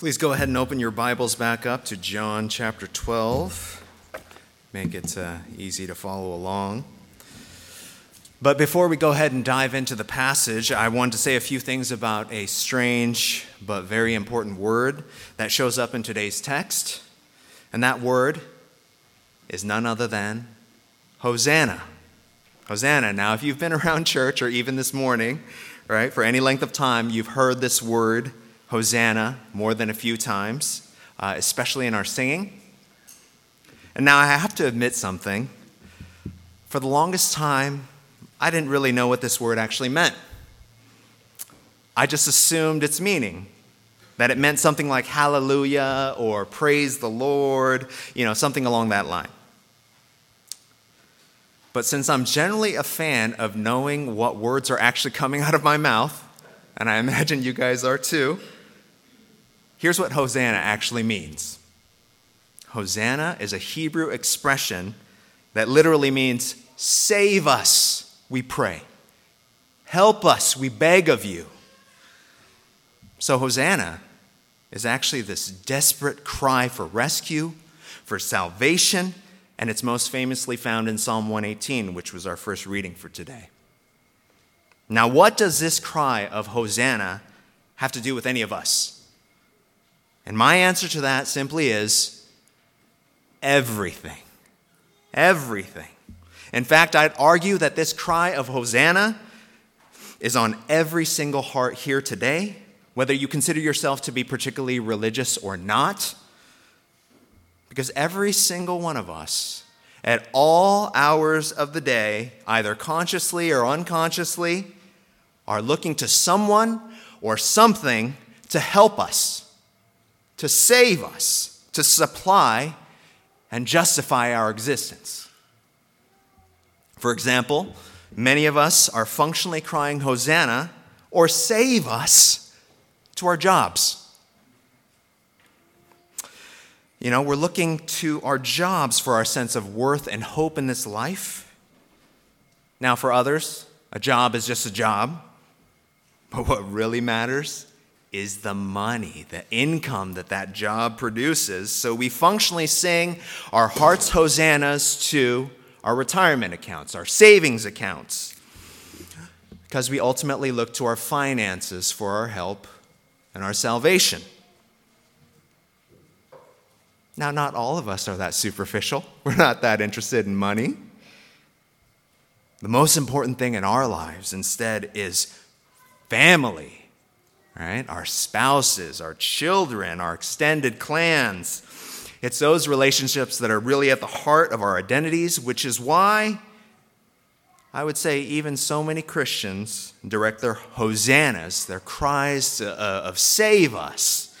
Please go ahead and open your Bibles back up to John chapter 12. Make it uh, easy to follow along. But before we go ahead and dive into the passage, I want to say a few things about a strange but very important word that shows up in today's text. And that word is none other than Hosanna. Hosanna. Now, if you've been around church or even this morning, right, for any length of time, you've heard this word Hosanna more than a few times, uh, especially in our singing. And now I have to admit something. For the longest time, I didn't really know what this word actually meant. I just assumed its meaning that it meant something like hallelujah or praise the Lord, you know, something along that line. But since I'm generally a fan of knowing what words are actually coming out of my mouth, and I imagine you guys are too, Here's what Hosanna actually means Hosanna is a Hebrew expression that literally means save us, we pray. Help us, we beg of you. So, Hosanna is actually this desperate cry for rescue, for salvation, and it's most famously found in Psalm 118, which was our first reading for today. Now, what does this cry of Hosanna have to do with any of us? And my answer to that simply is everything. Everything. In fact, I'd argue that this cry of Hosanna is on every single heart here today, whether you consider yourself to be particularly religious or not. Because every single one of us, at all hours of the day, either consciously or unconsciously, are looking to someone or something to help us to save us, to supply and justify our existence. For example, many of us are functionally crying, Hosanna, or save us to our jobs. You know, we're looking to our jobs for our sense of worth and hope in this life. Now, for others, a job is just a job. But what really matters is the money, the income that that job produces. So we functionally sing our heart's hosannas to our retirement accounts, our savings accounts, because we ultimately look to our finances for our help and our salvation. Now, not all of us are that superficial. We're not that interested in money. The most important thing in our lives instead is family right? Our spouses, our children, our extended clans. It's those relationships that are really at the heart of our identities, which is why I would say even so many Christians direct their hosannas, their cries to, uh, of save us,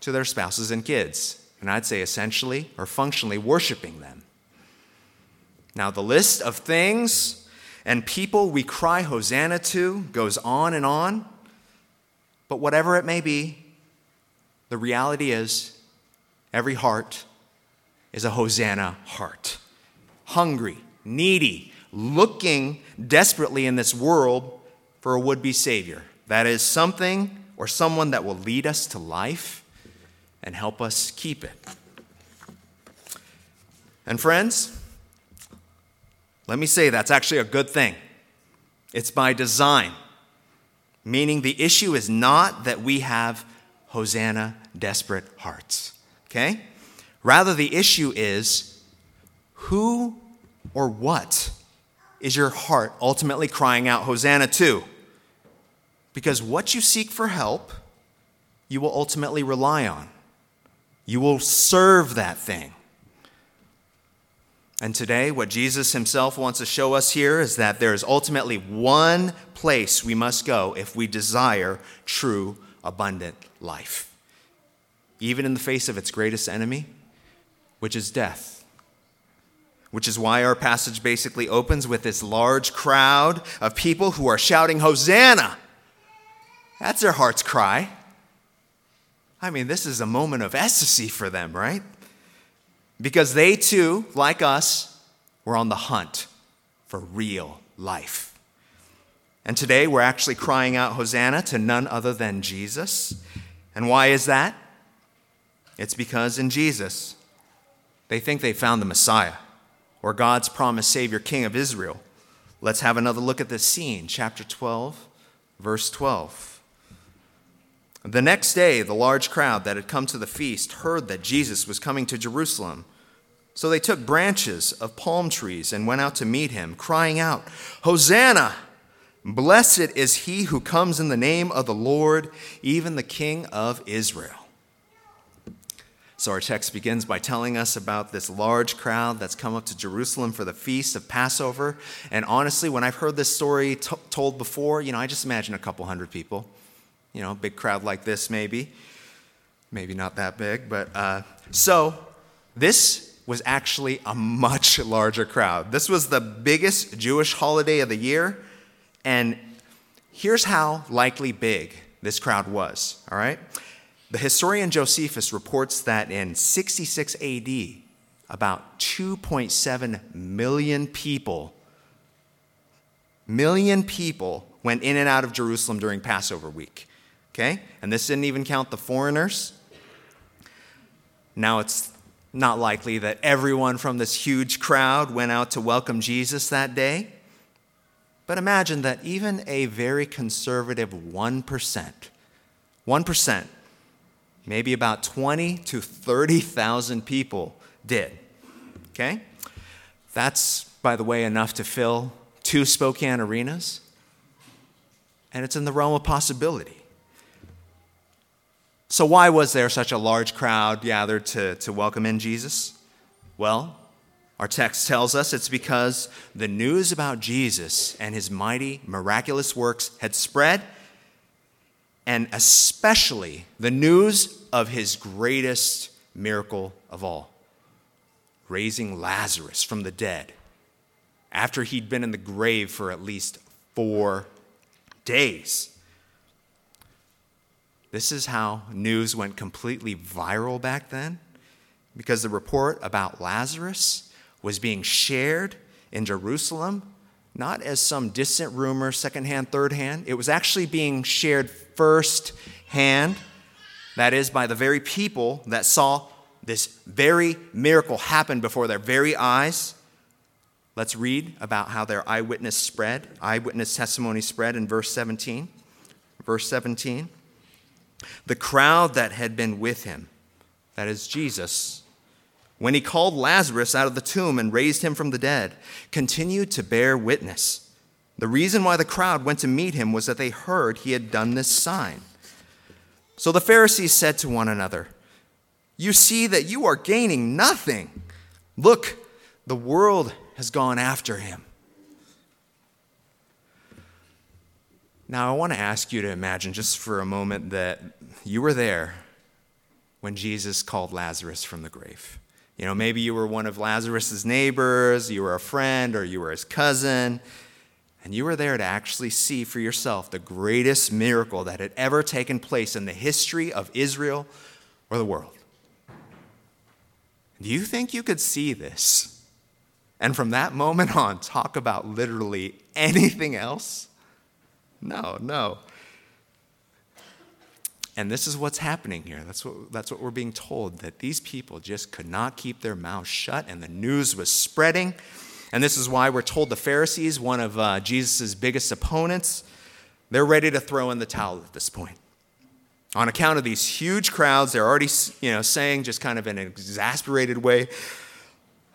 to their spouses and kids. And I'd say essentially or functionally worshiping them. Now, the list of things and people we cry hosanna to goes on and on. But whatever it may be, the reality is every heart is a Hosanna heart. Hungry, needy, looking desperately in this world for a would be Savior. That is something or someone that will lead us to life and help us keep it. And friends, let me say that's actually a good thing. It's by design meaning the issue is not that we have Hosanna desperate hearts. Okay? Rather, the issue is who or what is your heart ultimately crying out Hosanna to? Because what you seek for help, you will ultimately rely on. You will serve that thing. And today, what Jesus himself wants to show us here is that there is ultimately one place we must go if we desire true, abundant life, even in the face of its greatest enemy, which is death. Which is why our passage basically opens with this large crowd of people who are shouting, Hosanna! That's their heart's cry. I mean, this is a moment of ecstasy for them, right? Because they too, like us, were on the hunt for real life. And today we're actually crying out Hosanna to none other than Jesus. And why is that? It's because in Jesus, they think they found the Messiah or God's promised Savior, King of Israel. Let's have another look at this scene, chapter 12, verse 12. The next day, the large crowd that had come to the feast heard that Jesus was coming to Jerusalem. So they took branches of palm trees and went out to meet him, crying out, Hosanna! Blessed is he who comes in the name of the Lord, even the King of Israel. So our text begins by telling us about this large crowd that's come up to Jerusalem for the feast of Passover. And honestly, when I've heard this story t- told before, you know, I just imagine a couple hundred people. You know, a big crowd like this, maybe. Maybe not that big, but uh, so this was actually a much larger crowd. This was the biggest Jewish holiday of the year and here's how likely big this crowd was, all right? The historian Josephus reports that in 66 AD, about 2.7 million people, million people went in and out of Jerusalem during Passover week. Okay? And this didn't even count the foreigners. Now it's not likely that everyone from this huge crowd went out to welcome Jesus that day. But imagine that even a very conservative 1%, 1%, maybe about 20 to 30,000 people did. Okay? That's, by the way, enough to fill two Spokane arenas. And it's in the realm of possibility. So, why was there such a large crowd gathered to, to welcome in Jesus? Well, our text tells us it's because the news about Jesus and his mighty, miraculous works had spread, and especially the news of his greatest miracle of all raising Lazarus from the dead after he'd been in the grave for at least four days. This is how news went completely viral back then because the report about Lazarus was being shared in Jerusalem, not as some distant rumor, secondhand, third hand. It was actually being shared firsthand, that is, by the very people that saw this very miracle happen before their very eyes. Let's read about how their eyewitness spread, eyewitness testimony spread in verse 17. Verse 17. The crowd that had been with him, that is Jesus, when he called Lazarus out of the tomb and raised him from the dead, continued to bear witness. The reason why the crowd went to meet him was that they heard he had done this sign. So the Pharisees said to one another, You see that you are gaining nothing. Look, the world has gone after him. Now, I want to ask you to imagine just for a moment that you were there when Jesus called Lazarus from the grave. You know, maybe you were one of Lazarus' neighbors, you were a friend, or you were his cousin, and you were there to actually see for yourself the greatest miracle that had ever taken place in the history of Israel or the world. Do you think you could see this? And from that moment on, talk about literally anything else? No, no. And this is what's happening here. That's what, that's what we're being told that these people just could not keep their mouths shut, and the news was spreading. And this is why we're told the Pharisees, one of uh, Jesus' biggest opponents, they're ready to throw in the towel at this point. On account of these huge crowds, they're already you know, saying, just kind of in an exasperated way,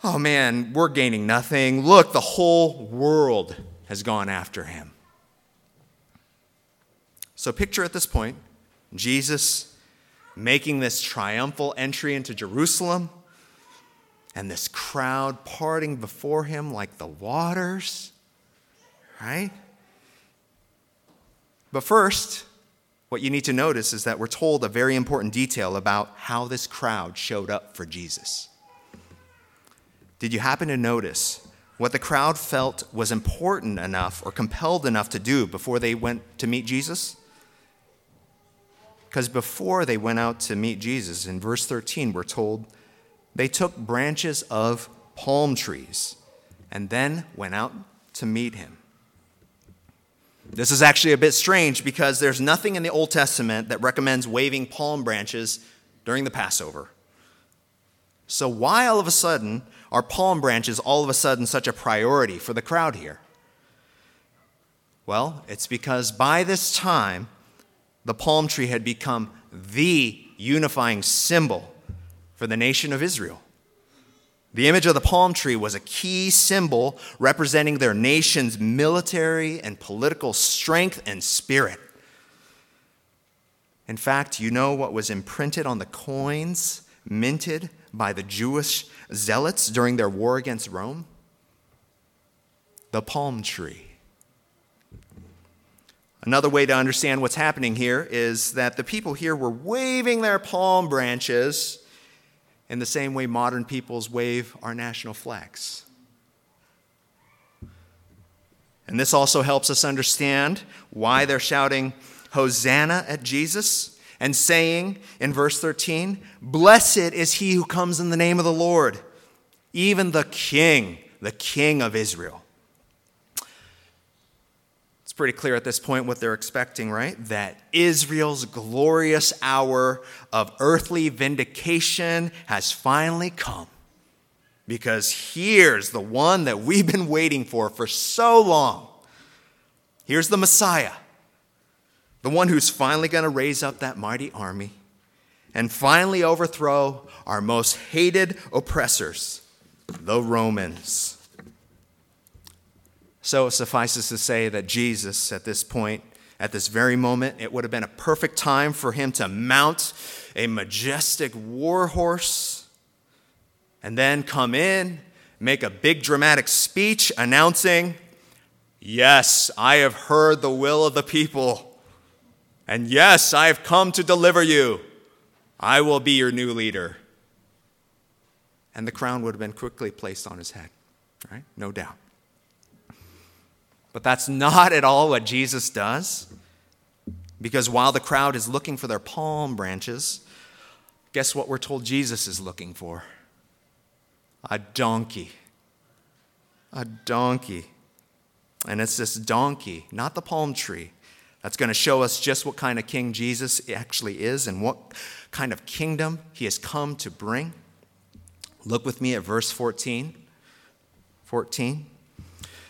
oh man, we're gaining nothing. Look, the whole world has gone after him. So picture at this point Jesus making this triumphal entry into Jerusalem and this crowd parting before him like the waters, right? But first, what you need to notice is that we're told a very important detail about how this crowd showed up for Jesus. Did you happen to notice what the crowd felt was important enough or compelled enough to do before they went to meet Jesus? Because before they went out to meet Jesus, in verse 13, we're told they took branches of palm trees and then went out to meet him. This is actually a bit strange because there's nothing in the Old Testament that recommends waving palm branches during the Passover. So, why all of a sudden are palm branches all of a sudden such a priority for the crowd here? Well, it's because by this time, the palm tree had become the unifying symbol for the nation of Israel. The image of the palm tree was a key symbol representing their nation's military and political strength and spirit. In fact, you know what was imprinted on the coins minted by the Jewish zealots during their war against Rome? The palm tree. Another way to understand what's happening here is that the people here were waving their palm branches in the same way modern peoples wave our national flags. And this also helps us understand why they're shouting Hosanna at Jesus and saying in verse 13, Blessed is he who comes in the name of the Lord, even the King, the King of Israel pretty clear at this point what they're expecting, right? That Israel's glorious hour of earthly vindication has finally come. Because here's the one that we've been waiting for for so long. Here's the Messiah, the one who's finally going to raise up that mighty army and finally overthrow our most hated oppressors, the Romans. So it suffices to say that Jesus, at this point, at this very moment, it would have been a perfect time for him to mount a majestic war horse and then come in, make a big dramatic speech announcing, Yes, I have heard the will of the people. And yes, I have come to deliver you. I will be your new leader. And the crown would have been quickly placed on his head, right? No doubt. But that's not at all what Jesus does. Because while the crowd is looking for their palm branches, guess what we're told Jesus is looking for? A donkey. A donkey. And it's this donkey, not the palm tree, that's going to show us just what kind of king Jesus actually is and what kind of kingdom he has come to bring. Look with me at verse 14. 14.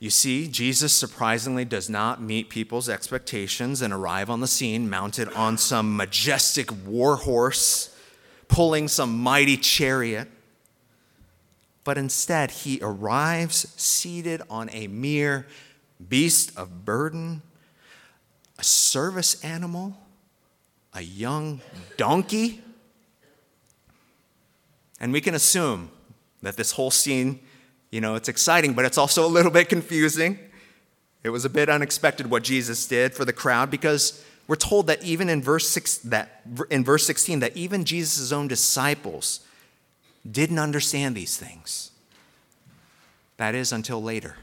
You see, Jesus surprisingly does not meet people's expectations and arrive on the scene mounted on some majestic war horse, pulling some mighty chariot. But instead, he arrives seated on a mere beast of burden, a service animal, a young donkey. And we can assume that this whole scene you know, it's exciting, but it's also a little bit confusing. It was a bit unexpected what Jesus did for the crowd because we're told that even in verse six, that in verse 16 that even Jesus' own disciples didn't understand these things. That is until later,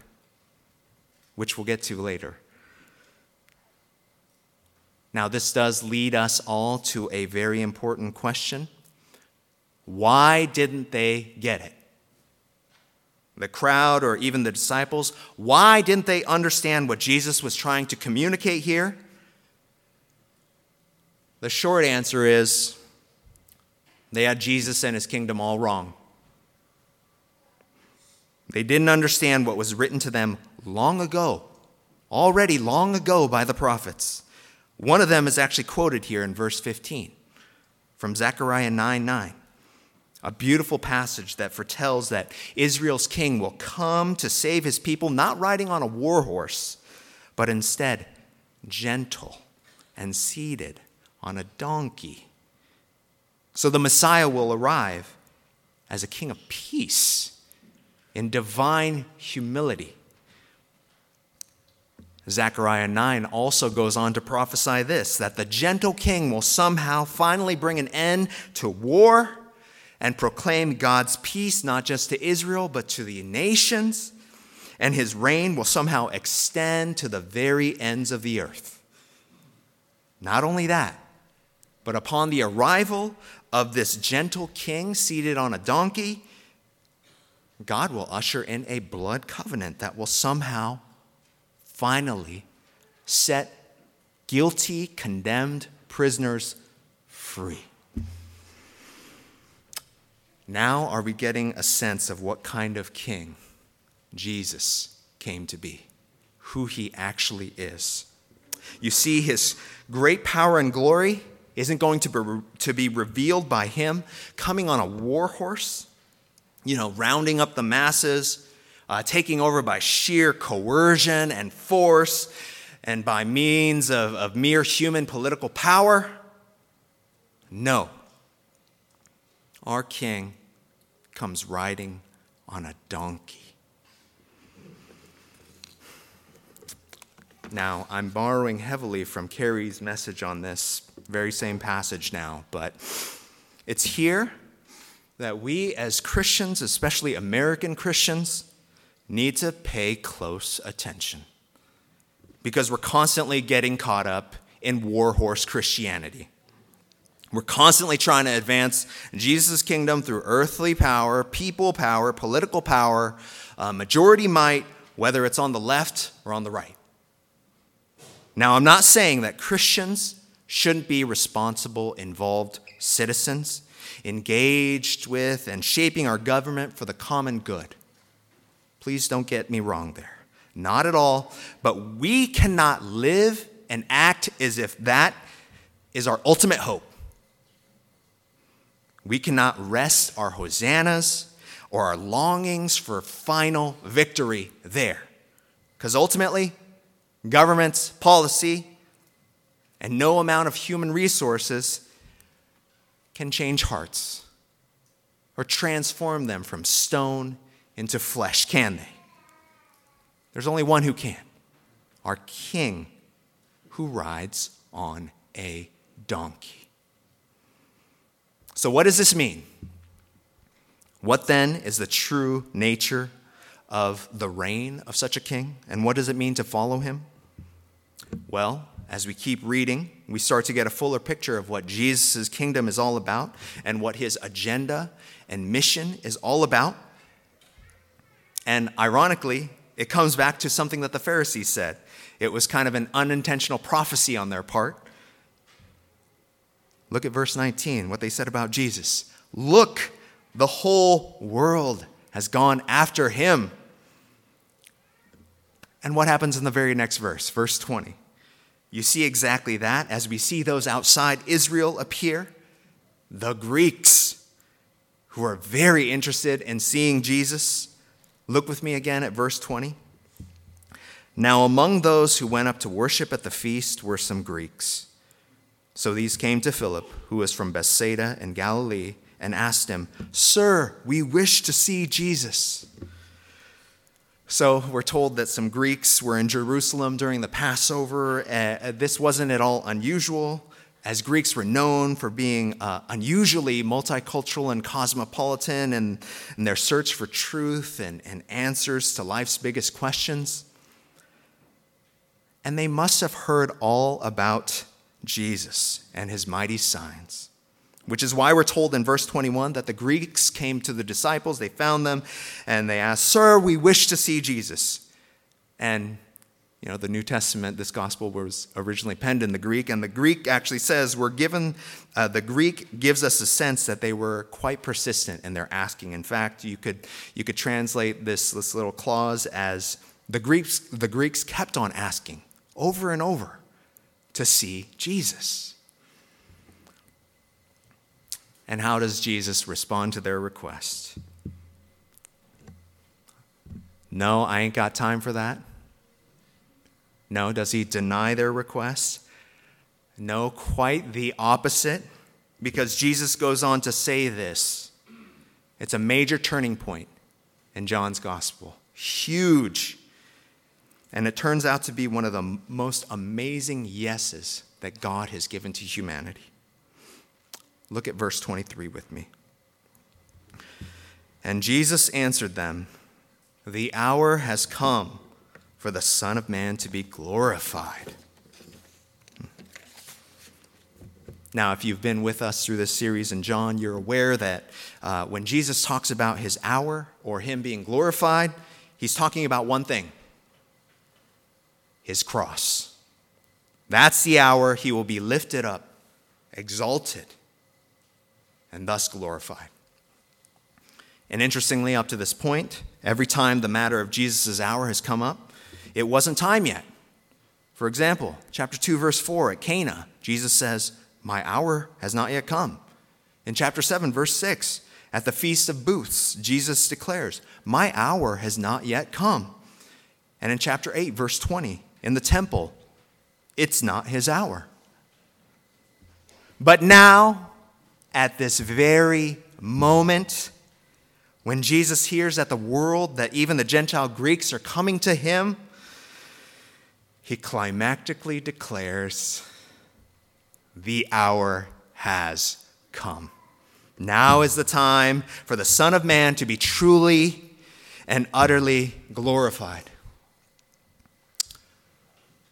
which we'll get to later. Now, this does lead us all to a very important question. Why didn't they get it? The crowd or even the disciples, why didn't they understand what Jesus was trying to communicate here? The short answer is they had Jesus and his kingdom all wrong. They didn't understand what was written to them long ago, already long ago by the prophets. One of them is actually quoted here in verse 15 from Zechariah 9 9 a beautiful passage that foretells that Israel's king will come to save his people, not riding on a war horse, but instead gentle and seated on a donkey. So the Messiah will arrive as a king of peace in divine humility. Zechariah 9 also goes on to prophesy this that the gentle king will somehow finally bring an end to war and proclaim God's peace not just to Israel, but to the nations. And his reign will somehow extend to the very ends of the earth. Not only that, but upon the arrival of this gentle king seated on a donkey, God will usher in a blood covenant that will somehow, finally, set guilty, condemned prisoners free. Now, are we getting a sense of what kind of king Jesus came to be, who he actually is? You see, his great power and glory isn't going to be, to be revealed by him coming on a war horse, you know, rounding up the masses, uh, taking over by sheer coercion and force, and by means of, of mere human political power. No. Our king comes riding on a donkey. Now, I'm borrowing heavily from Carrie's message on this very same passage now, but it's here that we as Christians, especially American Christians, need to pay close attention because we're constantly getting caught up in warhorse Christianity. We're constantly trying to advance Jesus' kingdom through earthly power, people power, political power, uh, majority might, whether it's on the left or on the right. Now, I'm not saying that Christians shouldn't be responsible, involved citizens, engaged with and shaping our government for the common good. Please don't get me wrong there. Not at all. But we cannot live and act as if that is our ultimate hope. We cannot rest our hosannas or our longings for final victory there. Because ultimately, governments, policy, and no amount of human resources can change hearts or transform them from stone into flesh, can they? There's only one who can our King who rides on a donkey. So, what does this mean? What then is the true nature of the reign of such a king? And what does it mean to follow him? Well, as we keep reading, we start to get a fuller picture of what Jesus' kingdom is all about and what his agenda and mission is all about. And ironically, it comes back to something that the Pharisees said. It was kind of an unintentional prophecy on their part. Look at verse 19, what they said about Jesus. Look, the whole world has gone after him. And what happens in the very next verse, verse 20? You see exactly that as we see those outside Israel appear. The Greeks, who are very interested in seeing Jesus. Look with me again at verse 20. Now, among those who went up to worship at the feast were some Greeks. So these came to Philip, who was from Bethsaida in Galilee, and asked him, Sir, we wish to see Jesus. So we're told that some Greeks were in Jerusalem during the Passover. Uh, this wasn't at all unusual, as Greeks were known for being uh, unusually multicultural and cosmopolitan in, in their search for truth and, and answers to life's biggest questions. And they must have heard all about Jesus and his mighty signs. Which is why we're told in verse 21 that the Greeks came to the disciples, they found them, and they asked, Sir, we wish to see Jesus. And, you know, the New Testament, this gospel was originally penned in the Greek, and the Greek actually says we're given, uh, the Greek gives us a sense that they were quite persistent in their asking. In fact, you could, you could translate this, this little clause as the Greeks, the Greeks kept on asking over and over to see Jesus. And how does Jesus respond to their request? No, I ain't got time for that. No, does he deny their request? No, quite the opposite, because Jesus goes on to say this. It's a major turning point in John's gospel. Huge and it turns out to be one of the most amazing yeses that God has given to humanity. Look at verse 23 with me. And Jesus answered them, The hour has come for the Son of Man to be glorified. Now, if you've been with us through this series in John, you're aware that uh, when Jesus talks about his hour or him being glorified, he's talking about one thing his cross. That's the hour he will be lifted up, exalted, and thus glorified. And interestingly, up to this point, every time the matter of Jesus' hour has come up, it wasn't time yet. For example, chapter 2, verse 4 at Cana, Jesus says, My hour has not yet come. In chapter 7, verse 6, at the Feast of Booths, Jesus declares, My hour has not yet come. And in chapter 8, verse 20, in the temple, it's not his hour. But now, at this very moment, when Jesus hears that the world, that even the Gentile Greeks are coming to him, he climactically declares, The hour has come. Now is the time for the Son of Man to be truly and utterly glorified.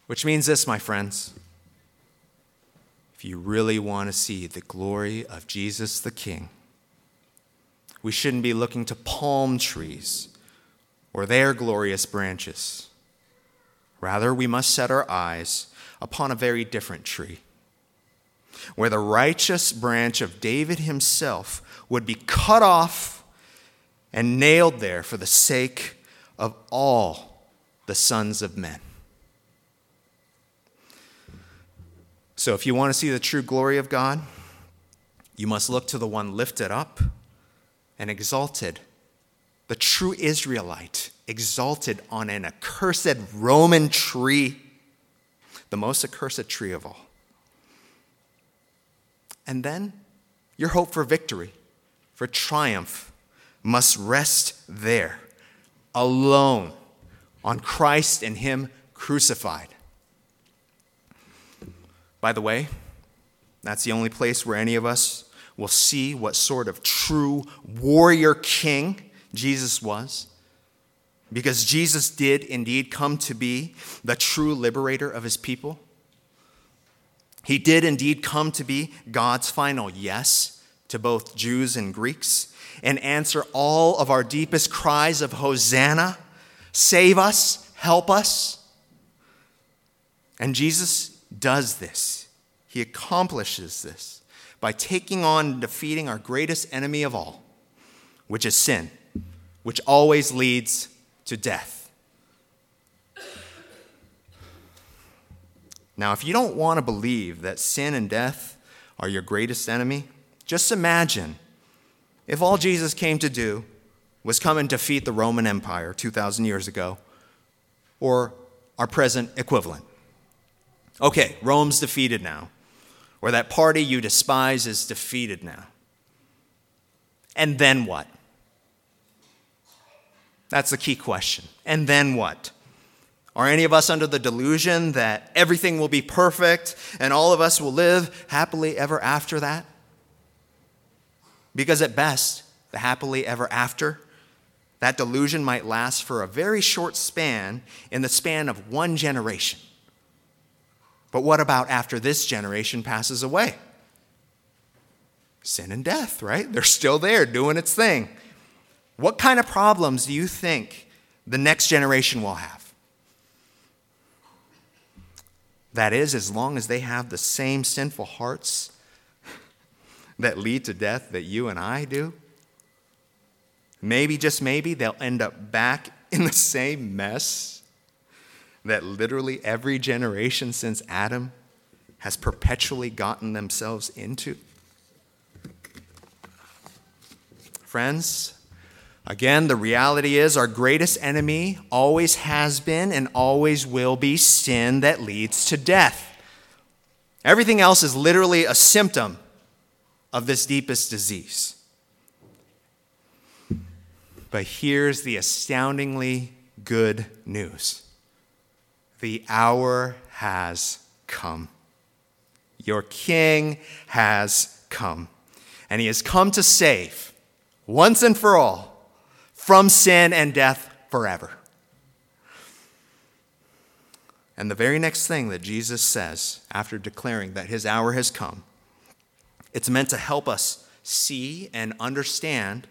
Which means this, my friends. If you really want to see the glory of Jesus the King, we shouldn't be looking to palm trees or their glorious branches. Rather, we must set our eyes upon a very different tree, where the righteous branch of David himself would be cut off and nailed there for the sake of all the sons of men. So, if you want to see the true glory of God, you must look to the one lifted up and exalted, the true Israelite, exalted on an accursed Roman tree, the most accursed tree of all. And then your hope for victory, for triumph, must rest there, alone, on Christ and Him crucified. By the way, that's the only place where any of us will see what sort of true warrior king Jesus was. Because Jesus did indeed come to be the true liberator of his people. He did indeed come to be God's final yes to both Jews and Greeks and answer all of our deepest cries of Hosanna, save us, help us. And Jesus does this. He accomplishes this by taking on and defeating our greatest enemy of all, which is sin, which always leads to death. Now, if you don't want to believe that sin and death are your greatest enemy, just imagine if all Jesus came to do was come and defeat the Roman Empire 2,000 years ago, or our present equivalent. Okay, Rome's defeated now. Or that party you despise is defeated now. And then what? That's the key question. And then what? Are any of us under the delusion that everything will be perfect and all of us will live happily ever after that? Because at best, the happily ever after, that delusion might last for a very short span in the span of one generation. But what about after this generation passes away? Sin and death, right? They're still there doing its thing. What kind of problems do you think the next generation will have? That is, as long as they have the same sinful hearts that lead to death that you and I do, maybe, just maybe, they'll end up back in the same mess that literally every generation since Adam has perpetually gotten themselves into? Friends, again, the reality is our greatest enemy always has been and always will be sin that leads to death. Everything else is literally a symptom of this deepest disease. But here's the astoundingly good news the hour has come. Your king has come. And he has come to save, once and for all, from sin and death forever. And the very next thing that Jesus says after declaring that his hour has come, it's meant to help us see and understand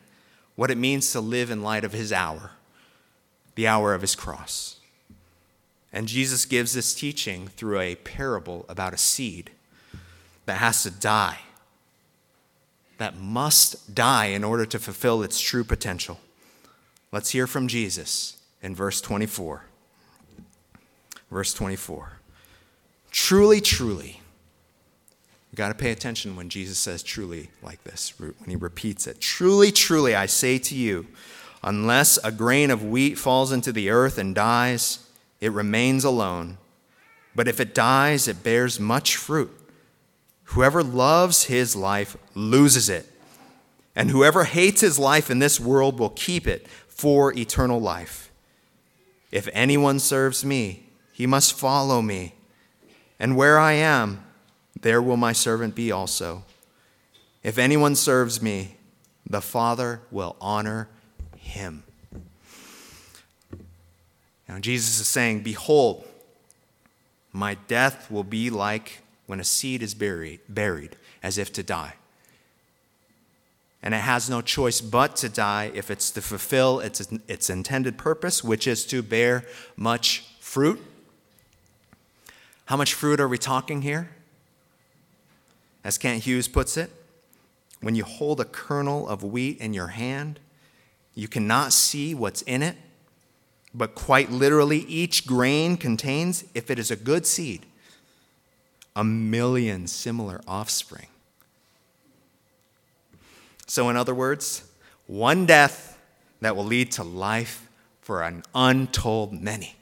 what it means to live in light of his hour, the hour of his cross. And Jesus gives this teaching through a parable about a seed that has to die, that must die in order to fulfill its true potential. Let's hear from Jesus in verse 24. Verse 24. Truly, truly. You got to pay attention when Jesus says truly like this, when he repeats it. Truly, truly, I say to you, unless a grain of wheat falls into the earth and dies, it remains alone. But if it dies, it bears much fruit. Whoever loves his life loses it, and whoever hates his life in this world will keep it for eternal life. If anyone serves me, he must follow me, and where I am, there will my servant be also. If anyone serves me, the Father will honor him. Now, Jesus is saying, Behold, my death will be like when a seed is buried, buried as if to die. And it has no choice but to die if it's to fulfill its, its intended purpose, which is to bear much fruit. How much fruit are we talking here? As Kent Hughes puts it, when you hold a kernel of wheat in your hand, you cannot see what's in it but quite literally, each grain contains, if it is a good seed, a million similar offspring. So, in other words, one death that will lead to life for an untold many.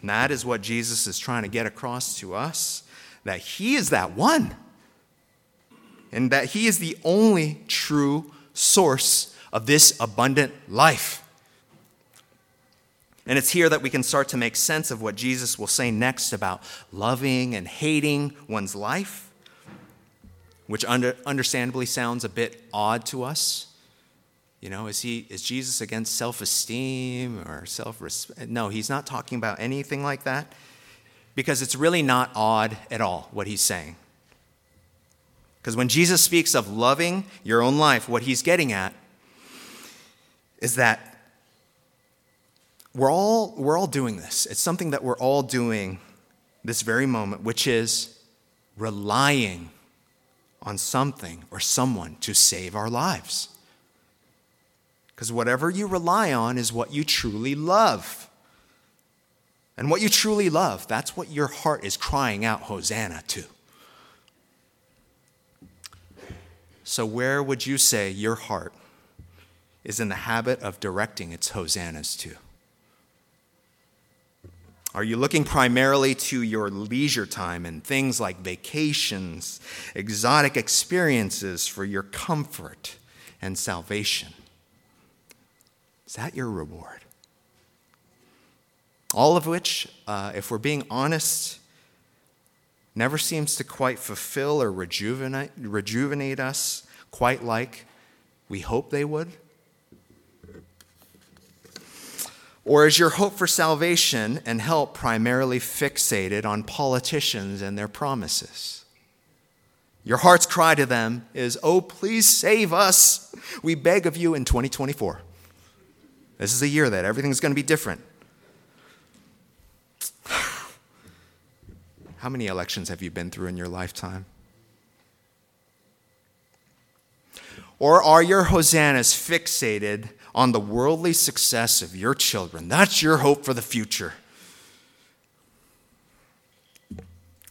And that is what Jesus is trying to get across to us that He is that one, and that He is the only true source of this abundant life. And it's here that we can start to make sense of what Jesus will say next about loving and hating one's life, which under, understandably sounds a bit odd to us. You know, is he is Jesus against self-esteem or self-respect? No, he's not talking about anything like that because it's really not odd at all what he's saying. Because when Jesus speaks of loving your own life, what he's getting at is that we're all, we're all doing this. It's something that we're all doing this very moment, which is relying on something or someone to save our lives. Because whatever you rely on is what you truly love. And what you truly love, that's what your heart is crying out, Hosanna, to. So, where would you say your heart is in the habit of directing its hosannas to? Are you looking primarily to your leisure time and things like vacations, exotic experiences for your comfort and salvation? Is that your reward? All of which, uh, if we're being honest, never seems to quite fulfill or rejuvenate, rejuvenate us quite like we hope they would. Or is your hope for salvation and help primarily fixated on politicians and their promises? Your heart's cry to them is, Oh, please save us. We beg of you in 2024. This is a year that everything's going to be different. How many elections have you been through in your lifetime? Or are your hosannas fixated on the worldly success of your children. That's your hope for the future.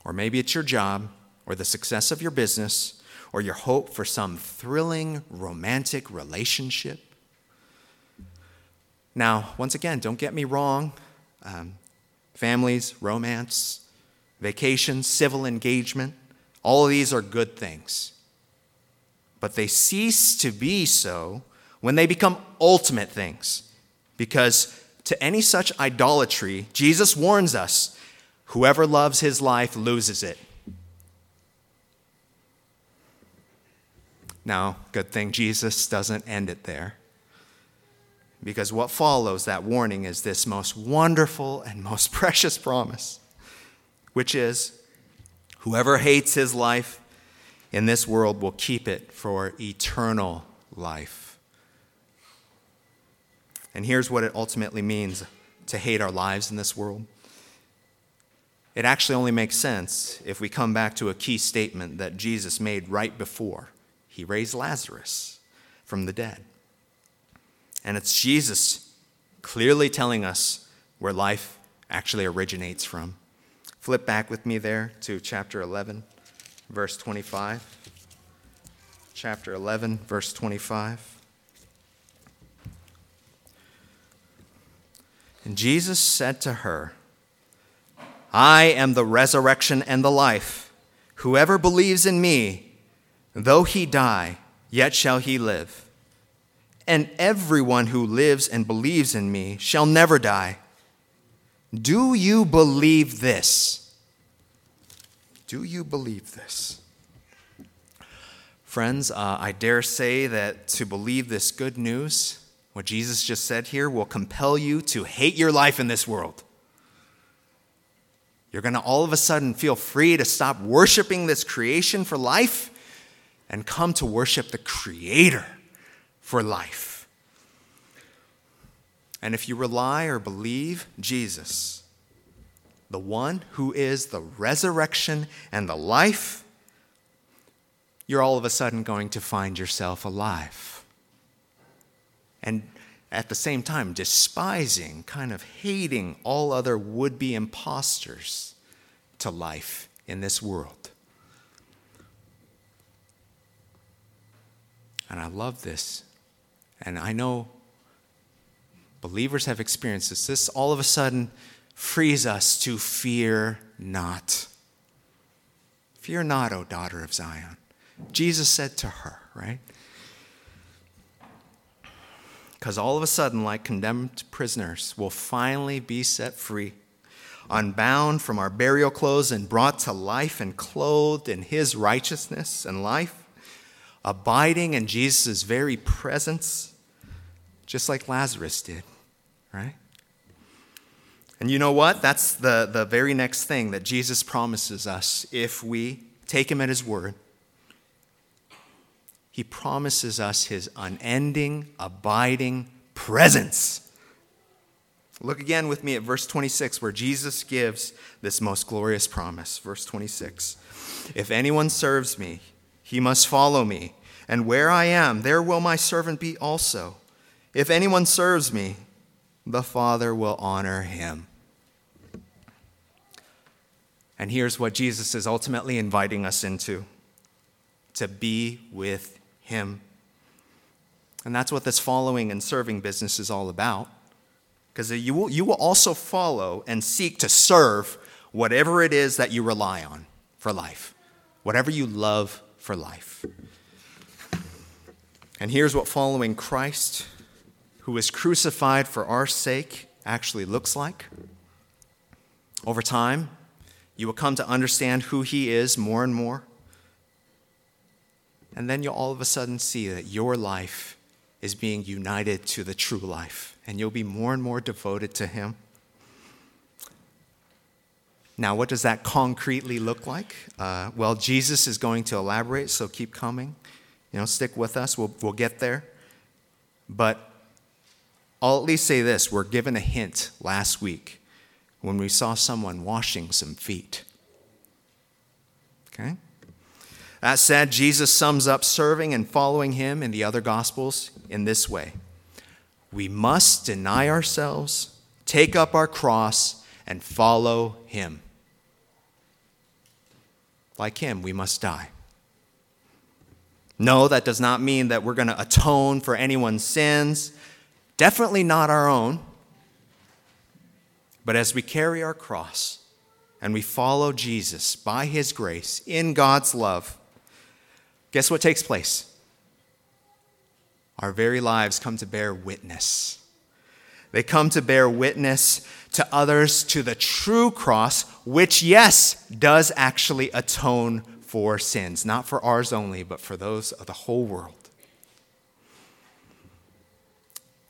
Or maybe it's your job, or the success of your business, or your hope for some thrilling romantic relationship. Now, once again, don't get me wrong. Um, families, romance, vacations, civil engagement, all of these are good things. But they cease to be so when they become ultimate things. Because to any such idolatry, Jesus warns us whoever loves his life loses it. Now, good thing Jesus doesn't end it there. Because what follows that warning is this most wonderful and most precious promise, which is whoever hates his life in this world will keep it for eternal life. And here's what it ultimately means to hate our lives in this world. It actually only makes sense if we come back to a key statement that Jesus made right before he raised Lazarus from the dead. And it's Jesus clearly telling us where life actually originates from. Flip back with me there to chapter 11, verse 25. Chapter 11, verse 25. And Jesus said to her, I am the resurrection and the life. Whoever believes in me, though he die, yet shall he live and everyone who lives and believes in me shall never die. Do you believe this? Do you believe this? Friends, uh, I dare say that to believe this good news, what Jesus just said here, will compel you to hate your life in this world. You're going to all of a sudden feel free to stop worshiping this creation for life and come to worship the Creator for life. And if you rely or believe Jesus, the one who is the resurrection and the life, you're all of a sudden going to find yourself alive. And at the same time, despising, kind of hating all other would be impostors to life in this world. And I love this and I know believers have experienced this. This all of a sudden frees us to fear not. Fear not, O daughter of Zion. Jesus said to her, right? Because all of a sudden, like condemned prisoners, we'll finally be set free, unbound from our burial clothes and brought to life and clothed in his righteousness and life abiding in Jesus' very presence, just like Lazarus did, right? And you know what? That's the, the very next thing that Jesus promises us if we take him at his word. He promises us his unending, abiding presence. Look again with me at verse 26, where Jesus gives this most glorious promise. Verse 26 If anyone serves me, he must follow me, and where I am, there will my servant be also. If anyone serves me, the Father will honor him. And here's what Jesus is ultimately inviting us into to be with him. And that's what this following and serving business is all about. Because you will, you will also follow and seek to serve whatever it is that you rely on for life, whatever you love for life. And here's what following Christ, who was crucified for our sake, actually looks like. Over time, you will come to understand who he is more and more. And then you'll all of a sudden see that your life is being united to the true life, and you'll be more and more devoted to him. Now, what does that concretely look like? Uh, well, Jesus is going to elaborate, so keep coming. You know, stick with us. We'll, we'll get there. But I'll at least say this we're given a hint last week when we saw someone washing some feet. Okay? That said, Jesus sums up serving and following him in the other Gospels in this way We must deny ourselves, take up our cross, and follow him. Like him, we must die. No, that does not mean that we're going to atone for anyone's sins, definitely not our own. But as we carry our cross and we follow Jesus by his grace in God's love, guess what takes place? Our very lives come to bear witness. They come to bear witness to others to the true cross, which, yes, does actually atone for sins, not for ours only, but for those of the whole world.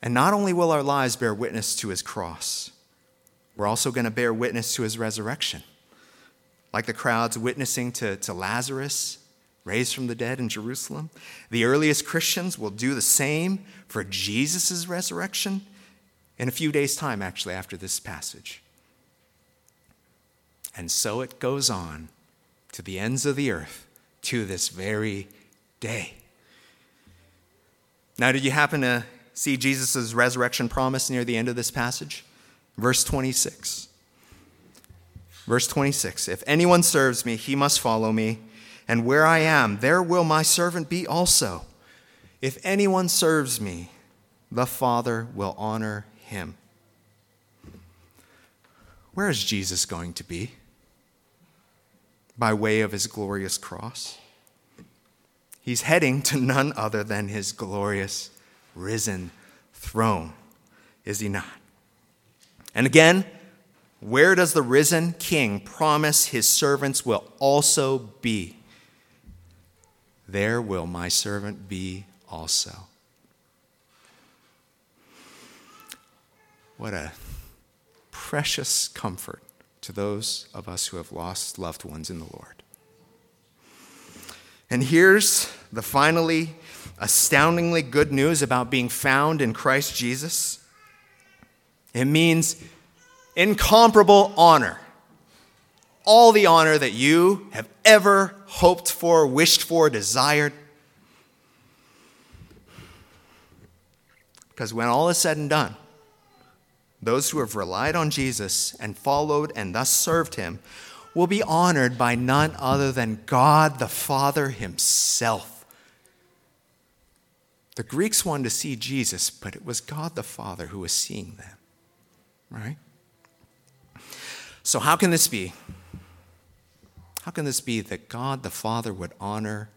And not only will our lives bear witness to his cross, we're also going to bear witness to his resurrection. Like the crowds witnessing to, to Lazarus raised from the dead in Jerusalem, the earliest Christians will do the same for Jesus' resurrection in a few days' time, actually, after this passage. And so it goes on to the ends of the earth to this very day. Now, did you happen to see Jesus' resurrection promise near the end of this passage? Verse 26. Verse 26 If anyone serves me, he must follow me, and where I am, there will my servant be also. If anyone serves me, the Father will honor him. Where is Jesus going to be? By way of his glorious cross. He's heading to none other than his glorious risen throne, is he not? And again, where does the risen king promise his servants will also be? There will my servant be also. What a precious comfort to those of us who have lost loved ones in the Lord. And here's the finally astoundingly good news about being found in Christ Jesus it means incomparable honor. All the honor that you have ever hoped for, wished for, desired. Because when all is said and done, those who have relied on Jesus and followed and thus served him will be honored by none other than God the Father himself. The Greeks wanted to see Jesus, but it was God the Father who was seeing them right? So, how can this be? How can this be that God the Father would honor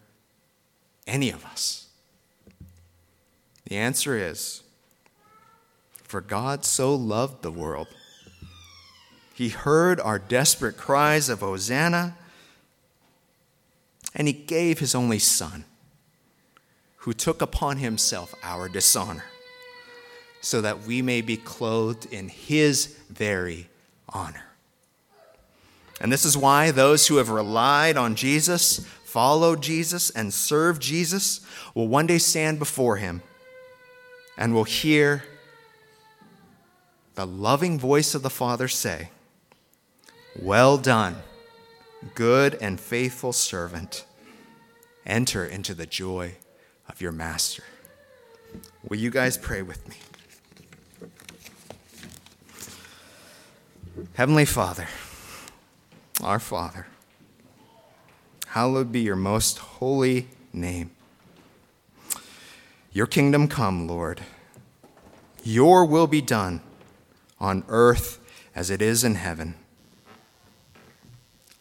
any of us? The answer is for God so loved the world, He heard our desperate cries of Hosanna, and He gave His only Son, who took upon Himself our dishonor so that we may be clothed in his very honor. And this is why those who have relied on Jesus, followed Jesus, and served Jesus will one day stand before him and will hear the loving voice of the Father say, Well done, good and faithful servant. Enter into the joy of your master. Will you guys pray with me? Heavenly Father, our Father, hallowed be your most holy name. Your kingdom come, Lord. Your will be done on earth as it is in heaven.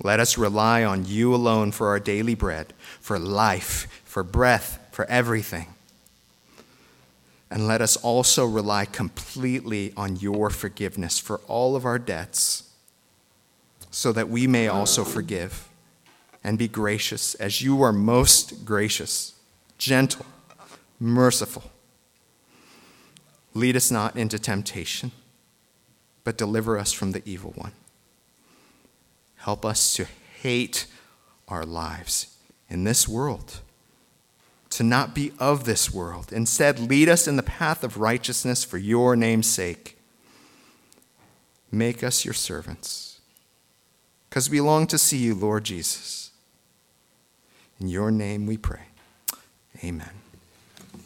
Let us rely on you alone for our daily bread, for life, for breath, for everything. And let us also rely completely on your forgiveness for all of our debts, so that we may also forgive and be gracious as you are most gracious, gentle, merciful. Lead us not into temptation, but deliver us from the evil one. Help us to hate our lives in this world to not be of this world. Instead, lead us in the path of righteousness for your name's sake. Make us your servants, because we long to see you, Lord Jesus. In your name we pray. Amen.